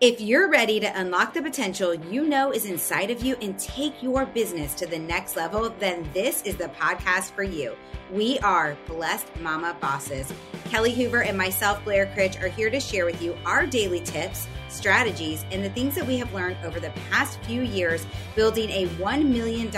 If you're ready to unlock the potential you know is inside of you and take your business to the next level, then this is the podcast for you. We are Blessed Mama Bosses. Kelly Hoover and myself, Blair Critch, are here to share with you our daily tips, strategies, and the things that we have learned over the past few years building a $1 million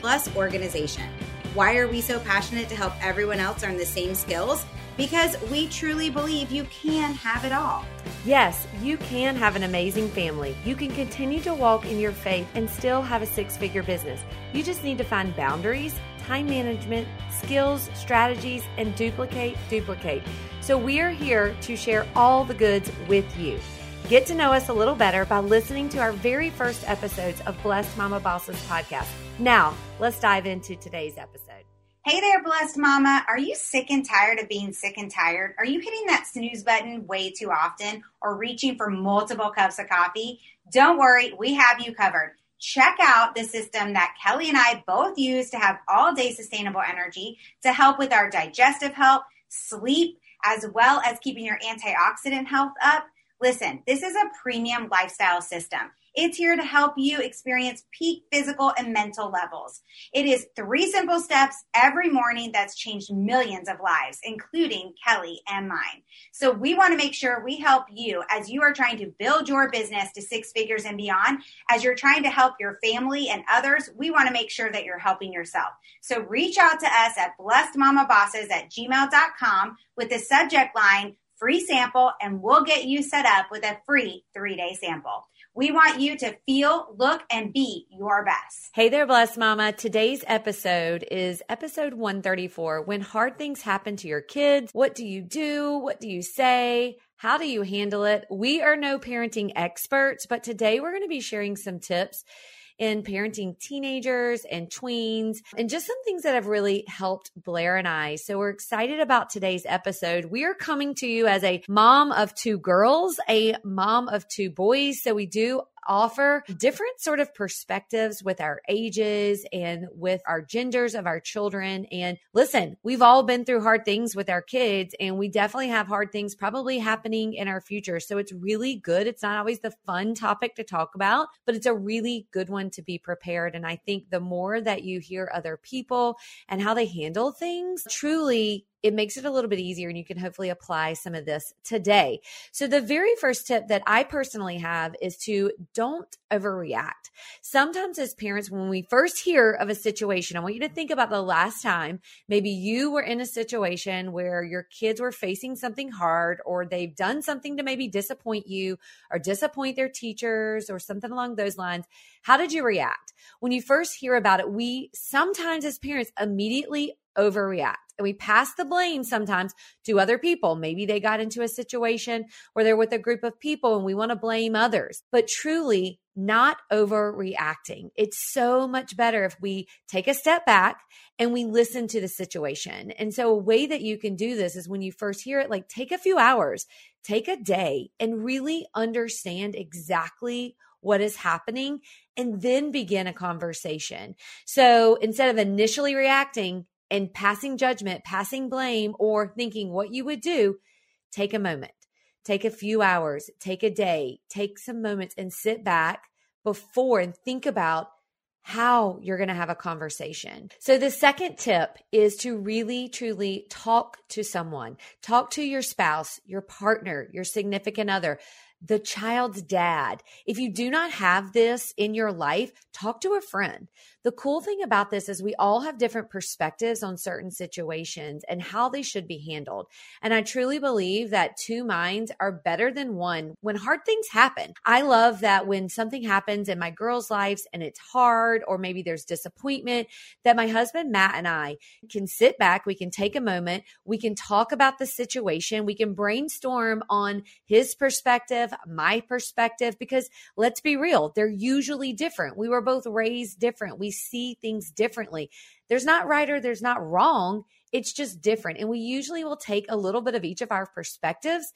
plus organization. Why are we so passionate to help everyone else learn the same skills? Because we truly believe you can have it all. Yes, you can have an amazing family. You can continue to walk in your faith and still have a six figure business. You just need to find boundaries, time management, skills, strategies, and duplicate, duplicate. So we are here to share all the goods with you. Get to know us a little better by listening to our very first episodes of Blessed Mama Bosses podcast. Now, let's dive into today's episode. Hey there, blessed mama. Are you sick and tired of being sick and tired? Are you hitting that snooze button way too often or reaching for multiple cups of coffee? Don't worry, we have you covered. Check out the system that Kelly and I both use to have all day sustainable energy to help with our digestive health, sleep, as well as keeping your antioxidant health up. Listen, this is a premium lifestyle system. It's here to help you experience peak physical and mental levels. It is three simple steps every morning that's changed millions of lives, including Kelly and mine. So we want to make sure we help you as you are trying to build your business to six figures and beyond. As you're trying to help your family and others, we want to make sure that you're helping yourself. So reach out to us at blessedmamabosses at gmail.com with the subject line free sample and we'll get you set up with a free three day sample. We want you to feel, look, and be your best. Hey there, blessed mama. Today's episode is episode 134. When hard things happen to your kids, what do you do? What do you say? How do you handle it? We are no parenting experts, but today we're going to be sharing some tips in parenting teenagers and tweens and just some things that have really helped Blair and I. So we're excited about today's episode. We are coming to you as a mom of two girls, a mom of two boys. So we do offer different sort of perspectives with our ages and with our genders of our children. And listen, we've all been through hard things with our kids, and we definitely have hard things probably happening in our future. So it's really good. It's not always the fun topic to talk about, but it's a really good one to be prepared. And I think the more that you hear other people and how they handle things, truly it makes it a little bit easier and you can hopefully apply some of this today. So the very first tip that I personally have is to don't overreact. Sometimes as parents, when we first hear of a situation, I want you to think about the last time maybe you were in a situation where your kids were facing something hard or they've done something to maybe disappoint you or disappoint their teachers or something along those lines. How did you react? When you first hear about it, we sometimes as parents immediately overreact and we pass the blame sometimes to other people. Maybe they got into a situation where they're with a group of people and we want to blame others, but truly not overreacting. It's so much better if we take a step back and we listen to the situation. And so a way that you can do this is when you first hear it, like take a few hours, take a day and really understand exactly what is happening and then begin a conversation. So instead of initially reacting, and passing judgment, passing blame, or thinking what you would do, take a moment, take a few hours, take a day, take some moments and sit back before and think about how you're going to have a conversation. So the second tip is to really truly talk to someone. Talk to your spouse, your partner, your significant other the child's dad. If you do not have this in your life, talk to a friend. The cool thing about this is we all have different perspectives on certain situations and how they should be handled. And I truly believe that two minds are better than one when hard things happen. I love that when something happens in my girls' lives and it's hard, or maybe there's disappointment, that my husband, Matt, and I can sit back, we can take a moment, we can talk about the situation, we can brainstorm on his perspective, my perspective, because let's be real, they're usually different. We were both raised different. We see things differently. There's not right or there's not wrong. It's just different. And we usually will take a little bit of each of our perspectives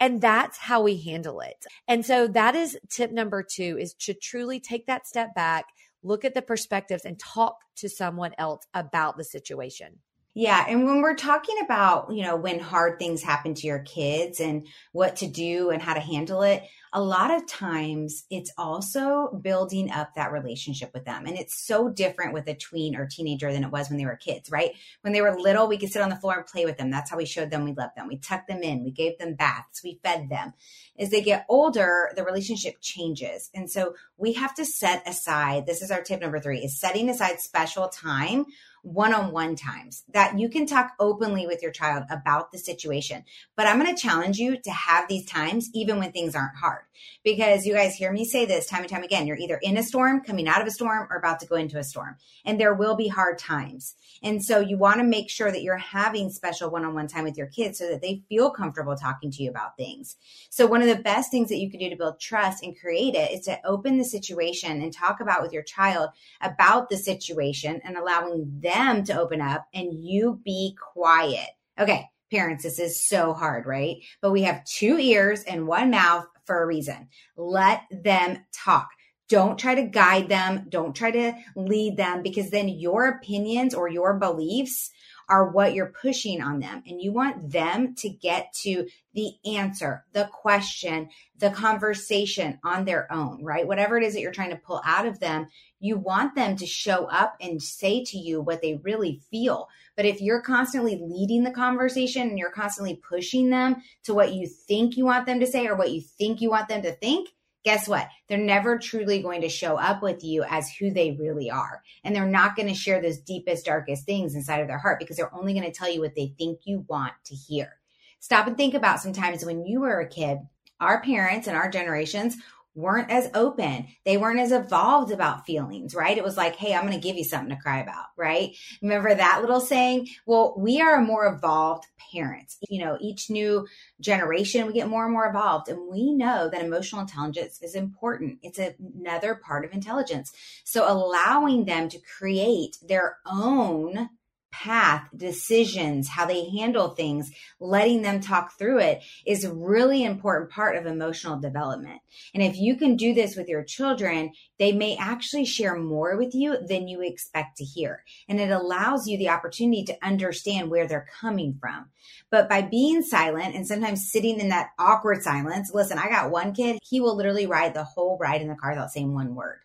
and that's how we handle it. And so that is tip number two is to truly take that step back, look at the perspectives and talk to someone else about the situation. Yeah. And when we're talking about, you know, when hard things happen to your kids and what to do and how to handle it, a lot of times it's also building up that relationship with them. And it's so different with a tween or teenager than it was when they were kids, right? When they were little, we could sit on the floor and play with them. That's how we showed them we loved them. We tucked them in, we gave them baths, we fed them. As they get older, the relationship changes. And so we have to set aside, this is our tip number three, is setting aside special time one on one times that you can talk openly with your child about the situation. But I'm going to challenge you to have these times even when things aren't hard. Because you guys hear me say this time and time again you're either in a storm, coming out of a storm, or about to go into a storm. And there will be hard times. And so you want to make sure that you're having special one on one time with your kids so that they feel comfortable talking to you about things. So, one of the best things that you can do to build trust and create it is to open the situation and talk about with your child about the situation and allowing them to open up and you be quiet. Okay, parents, this is so hard, right? But we have two ears and one mouth for a reason. Let them talk. Don't try to guide them. Don't try to lead them because then your opinions or your beliefs are what you're pushing on them. And you want them to get to the answer, the question, the conversation on their own, right? Whatever it is that you're trying to pull out of them, you want them to show up and say to you what they really feel. But if you're constantly leading the conversation and you're constantly pushing them to what you think you want them to say or what you think you want them to think, guess what? They're never truly going to show up with you as who they really are. And they're not going to share those deepest, darkest things inside of their heart because they're only going to tell you what they think you want to hear. Stop and think about sometimes when you were a kid, our parents and our generations weren't as open. They weren't as evolved about feelings, right? It was like, hey, I'm going to give you something to cry about, right? Remember that little saying? Well, we are a more evolved parents. You know, each new generation, we get more and more evolved. And we know that emotional intelligence is important. It's another part of intelligence. So allowing them to create their own path, decisions, how they handle things, letting them talk through it is a really important part of emotional development. And if you can do this with your children, they may actually share more with you than you expect to hear. And it allows you the opportunity to understand where they're coming from. But by being silent and sometimes sitting in that awkward silence, listen, I got one kid, he will literally ride the whole ride in the car without saying one word.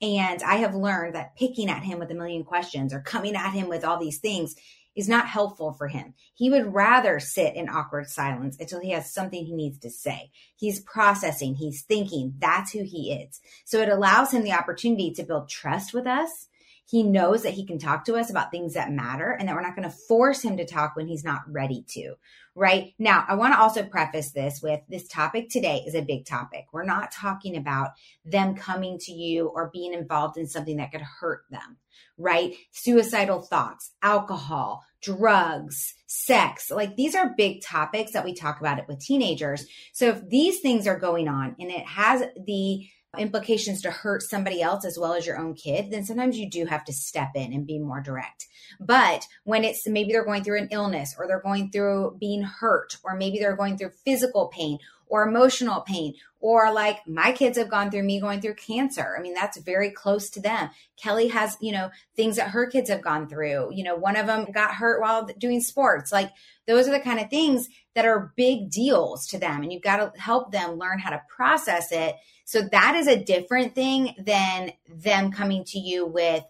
And I have learned that picking at him with a million questions or coming at him with all these things is not helpful for him. He would rather sit in awkward silence until he has something he needs to say. He's processing, he's thinking. That's who he is. So it allows him the opportunity to build trust with us. He knows that he can talk to us about things that matter and that we're not going to force him to talk when he's not ready to right? Now, I want to also preface this with this topic today is a big topic. We're not talking about them coming to you or being involved in something that could hurt them, right? Suicidal thoughts, alcohol, drugs, sex. Like these are big topics that we talk about it with teenagers. So if these things are going on and it has the implications to hurt somebody else as well as your own kid, then sometimes you do have to step in and be more direct. But when it's maybe they're going through an illness or they're going through being hurt or maybe they're going through physical pain or emotional pain or like my kids have gone through me going through cancer. I mean, that's very close to them. Kelly has, you know, things that her kids have gone through. You know, one of them got hurt while doing sports. Like those are the kind of things that are big deals to them and you've got to help them learn how to process it so that is a different thing than them coming to you with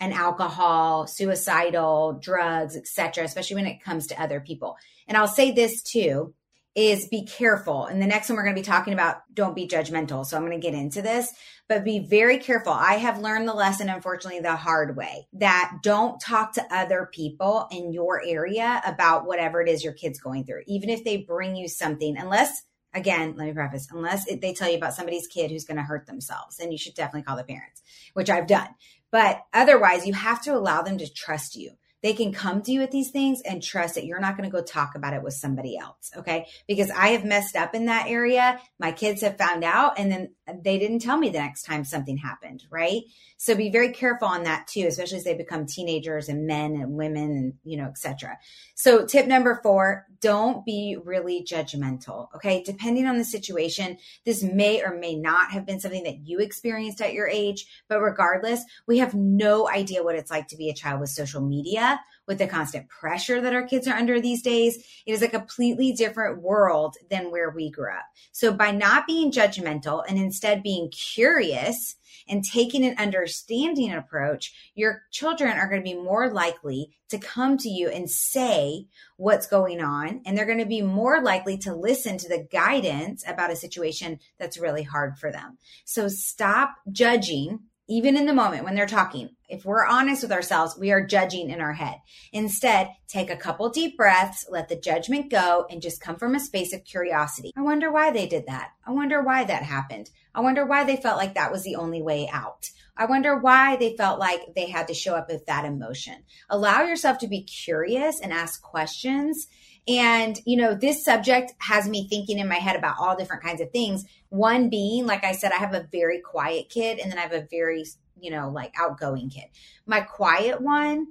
an alcohol, suicidal, drugs, etc., especially when it comes to other people. And I'll say this too is be careful. And the next one we're going to be talking about don't be judgmental. So I'm going to get into this, but be very careful. I have learned the lesson, unfortunately, the hard way that don't talk to other people in your area about whatever it is your kid's going through, even if they bring you something, unless again, let me preface, unless it, they tell you about somebody's kid who's going to hurt themselves, then you should definitely call the parents, which I've done. But otherwise, you have to allow them to trust you they can come to you with these things and trust that you're not going to go talk about it with somebody else. Okay. Because I have messed up in that area. My kids have found out and then they didn't tell me the next time something happened. Right. So be very careful on that too, especially as they become teenagers and men and women and, you know, etc. So tip number four, don't be really judgmental. Okay. Depending on the situation, this may or may not have been something that you experienced at your age, but regardless, we have no idea what it's like to be a child with social media with the constant pressure that our kids are under these days, it is a completely different world than where we grew up. So by not being judgmental and instead being curious and taking an understanding approach, your children are going to be more likely to come to you and say what's going on. And they're going to be more likely to listen to the guidance about a situation that's really hard for them. So stop judging even in the moment when they're talking, if we're honest with ourselves, we are judging in our head. Instead, take a couple deep breaths, let the judgment go, and just come from a space of curiosity. I wonder why they did that. I wonder why that happened. I wonder why they felt like that was the only way out. I wonder why they felt like they had to show up with that emotion. Allow yourself to be curious and ask questions and, you know, this subject has me thinking in my head about all different kinds of things. One being, like I said, I have a very quiet kid and then I have a very, you know, like outgoing kid. My quiet one,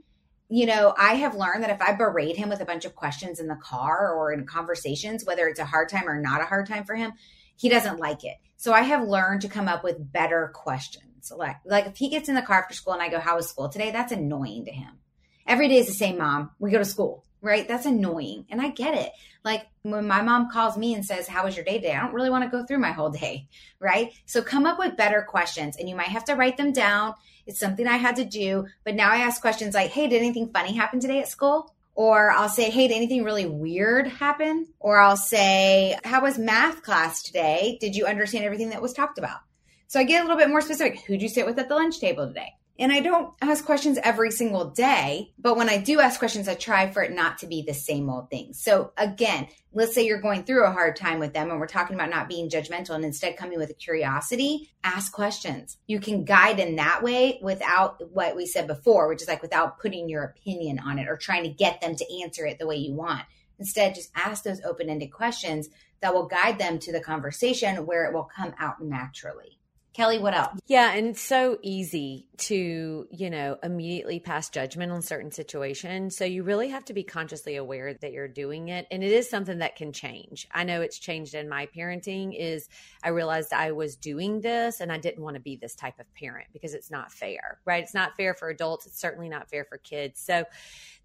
you know, I have learned that if I berate him with a bunch of questions in the car or in conversations, whether it's a hard time or not a hard time for him, he doesn't like it. So I have learned to come up with better questions. Like, like if he gets in the car after school and I go, "How was school today?" That's annoying to him. Every day is the same, mom. We go to school right? That's annoying. And I get it. Like when my mom calls me and says, How was your day today? I don't really want to go through my whole day, right? So come up with better questions and you might have to write them down. It's something I had to do. But now I ask questions like, Hey, did anything funny happen today at school? Or I'll say, Hey, did anything really weird happen? Or I'll say, How was math class today? Did you understand everything that was talked about? So I get a little bit more specific. Who'd you sit with at the lunch table today? And I don't ask questions every single day, but when I do ask questions, I try for it not to be the same old thing. So again, let's say you're going through a hard time with them and we're talking about not being judgmental and instead coming with a curiosity, ask questions. You can guide in that way without what we said before, which is like without putting your opinion on it or trying to get them to answer it the way you want. Instead, just ask those open ended questions that will guide them to the conversation where it will come out naturally. Kelly, what else? Yeah, and it's so easy to, you know, immediately pass judgment on certain situations. So you really have to be consciously aware that you're doing it. And it is something that can change. I know it's changed in my parenting is I realized I was doing this and I didn't want to be this type of parent because it's not fair, right? It's not fair for adults. It's certainly not fair for kids. So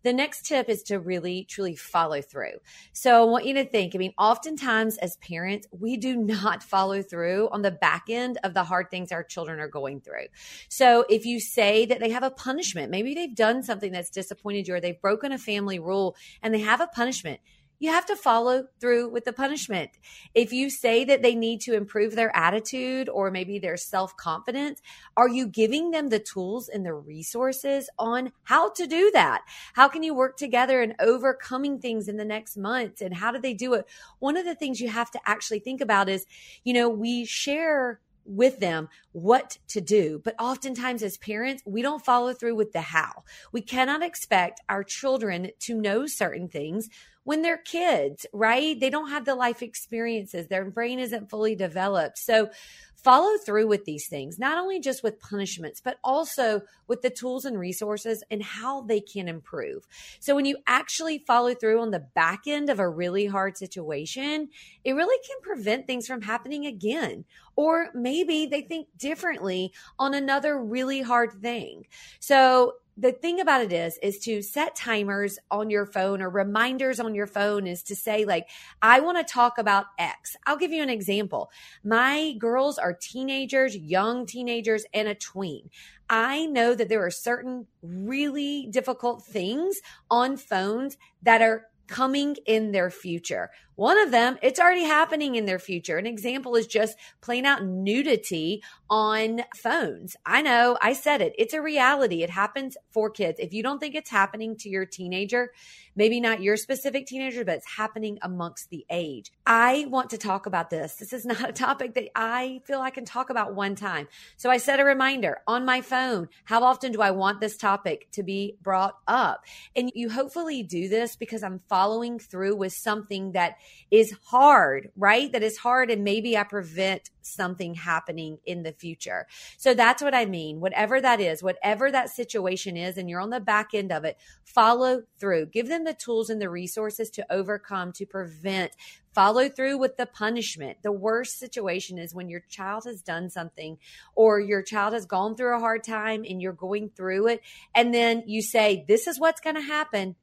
the next tip is to really truly follow through. So I want you to think, I mean, oftentimes as parents, we do not follow through on the back end of the hard things our children are going through. So if you say that they have a punishment, maybe they've done something that's disappointed you or they've broken a family rule and they have a punishment, you have to follow through with the punishment. If you say that they need to improve their attitude or maybe their self confidence, are you giving them the tools and the resources on how to do that? How can you work together and overcoming things in the next months? And how do they do it? One of the things you have to actually think about is, you know, we share with them what to do. But oftentimes, as parents, we don't follow through with the how. We cannot expect our children to know certain things when they're kids, right? They don't have the life experiences, their brain isn't fully developed. So, follow through with these things, not only just with punishments, but also with the tools and resources and how they can improve. So, when you actually follow through on the back end of a really hard situation, it really can prevent things from happening again. Or maybe they think differently on another really hard thing. So, the thing about it is is to set timers on your phone or reminders on your phone is to say like i want to talk about x i'll give you an example my girls are teenagers young teenagers and a tween i know that there are certain really difficult things on phones that are coming in their future. One of them, it's already happening in their future. An example is just plain out nudity on phones. I know, I said it. It's a reality. It happens for kids. If you don't think it's happening to your teenager, maybe not your specific teenager, but it's happening amongst the age. I want to talk about this. This is not a topic that I feel I can talk about one time. So I set a reminder on my phone. How often do I want this topic to be brought up? And you hopefully do this because I'm following through with something that is hard, right? That is hard. And maybe I prevent something happening in the future. So that's what I mean. Whatever that is, whatever that situation is, and you're on the back end of it, follow through. Give them the tools and the resources to overcome, to prevent, follow through with the punishment. The worst situation is when your child has done something or your child has gone through a hard time and you're going through it. And then you say, This is what's going to happen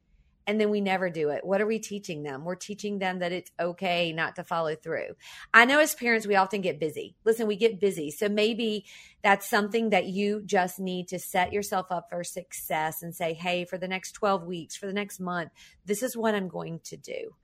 and then we never do it. What are we teaching them? We're teaching them that it's okay not to follow through. I know as parents, we often get busy. Listen, we get busy. So maybe that's something that you just need to set yourself up for success and say, hey, for the next 12 weeks, for the next month, this is what I'm going to do.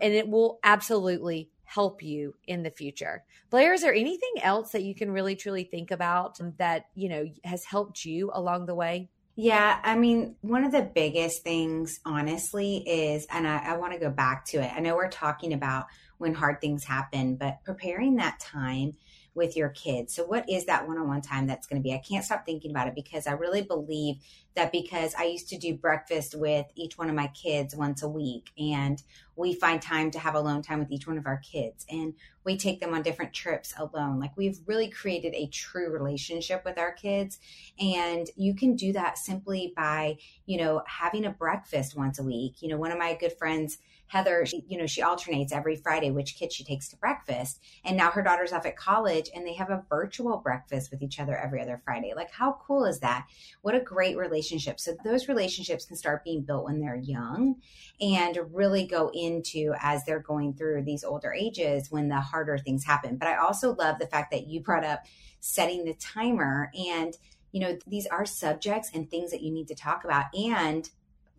And it will absolutely help you in the future. Blair, is there anything else that you can really truly think about that, you know, has helped you along the way? Yeah, I mean, one of the biggest things, honestly, is, and I, I want to go back to it. I know we're talking about when hard things happen, but preparing that time with your kids. So, what is that one on one time that's going to be? I can't stop thinking about it because I really believe that because I used to do breakfast with each one of my kids once a week, and we find time to have alone time with each one of our kids, and we take them on different trips alone. Like, we've really created a true relationship with our kids. And you can do that simply by, you know, having a breakfast once a week. You know, one of my good friends, Heather, she, you know, she alternates every Friday which kid she takes to breakfast. And now her daughter's off at college and they have a virtual breakfast with each other every other Friday. Like, how cool is that? What a great relationship. So, those relationships can start being built when they're young and really go into as they're going through these older ages when the harder things happen. But I also love the fact that you brought up setting the timer and you know these are subjects and things that you need to talk about and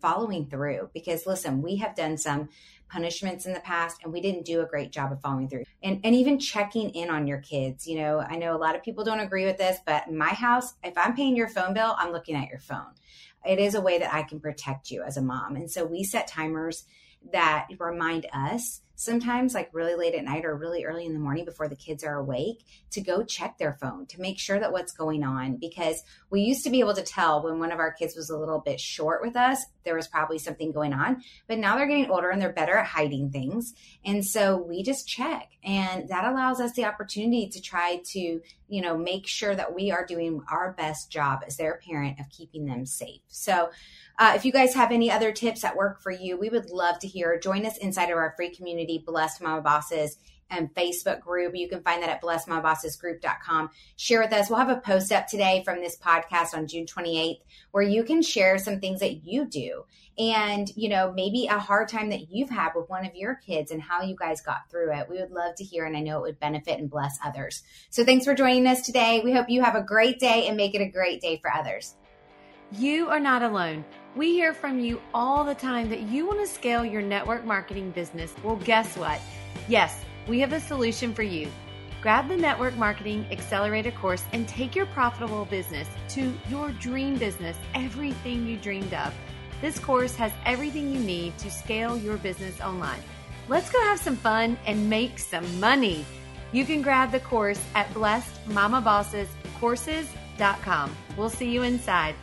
following through because listen we have done some punishments in the past and we didn't do a great job of following through. And and even checking in on your kids you know i know a lot of people don't agree with this but my house if i'm paying your phone bill i'm looking at your phone. It is a way that i can protect you as a mom. And so we set timers that remind us sometimes like really late at night or really early in the morning before the kids are awake to go check their phone to make sure that what's going on because we used to be able to tell when one of our kids was a little bit short with us there was probably something going on but now they're getting older and they're better at hiding things and so we just check and that allows us the opportunity to try to you know make sure that we are doing our best job as their parent of keeping them safe so uh, if you guys have any other tips that work for you, we would love to hear. Join us inside of our free community, Blessed Mama Bosses and Facebook group. You can find that at blessedmamabossesgroup.com. Share with us. We'll have a post up today from this podcast on June 28th where you can share some things that you do and, you know, maybe a hard time that you've had with one of your kids and how you guys got through it. We would love to hear and I know it would benefit and bless others. So thanks for joining us today. We hope you have a great day and make it a great day for others. You are not alone. We hear from you all the time that you want to scale your network marketing business. Well, guess what? Yes, we have a solution for you. Grab the Network Marketing Accelerator course and take your profitable business to your dream business, everything you dreamed of. This course has everything you need to scale your business online. Let's go have some fun and make some money. You can grab the course at blessedmamabossescourses.com. We'll see you inside.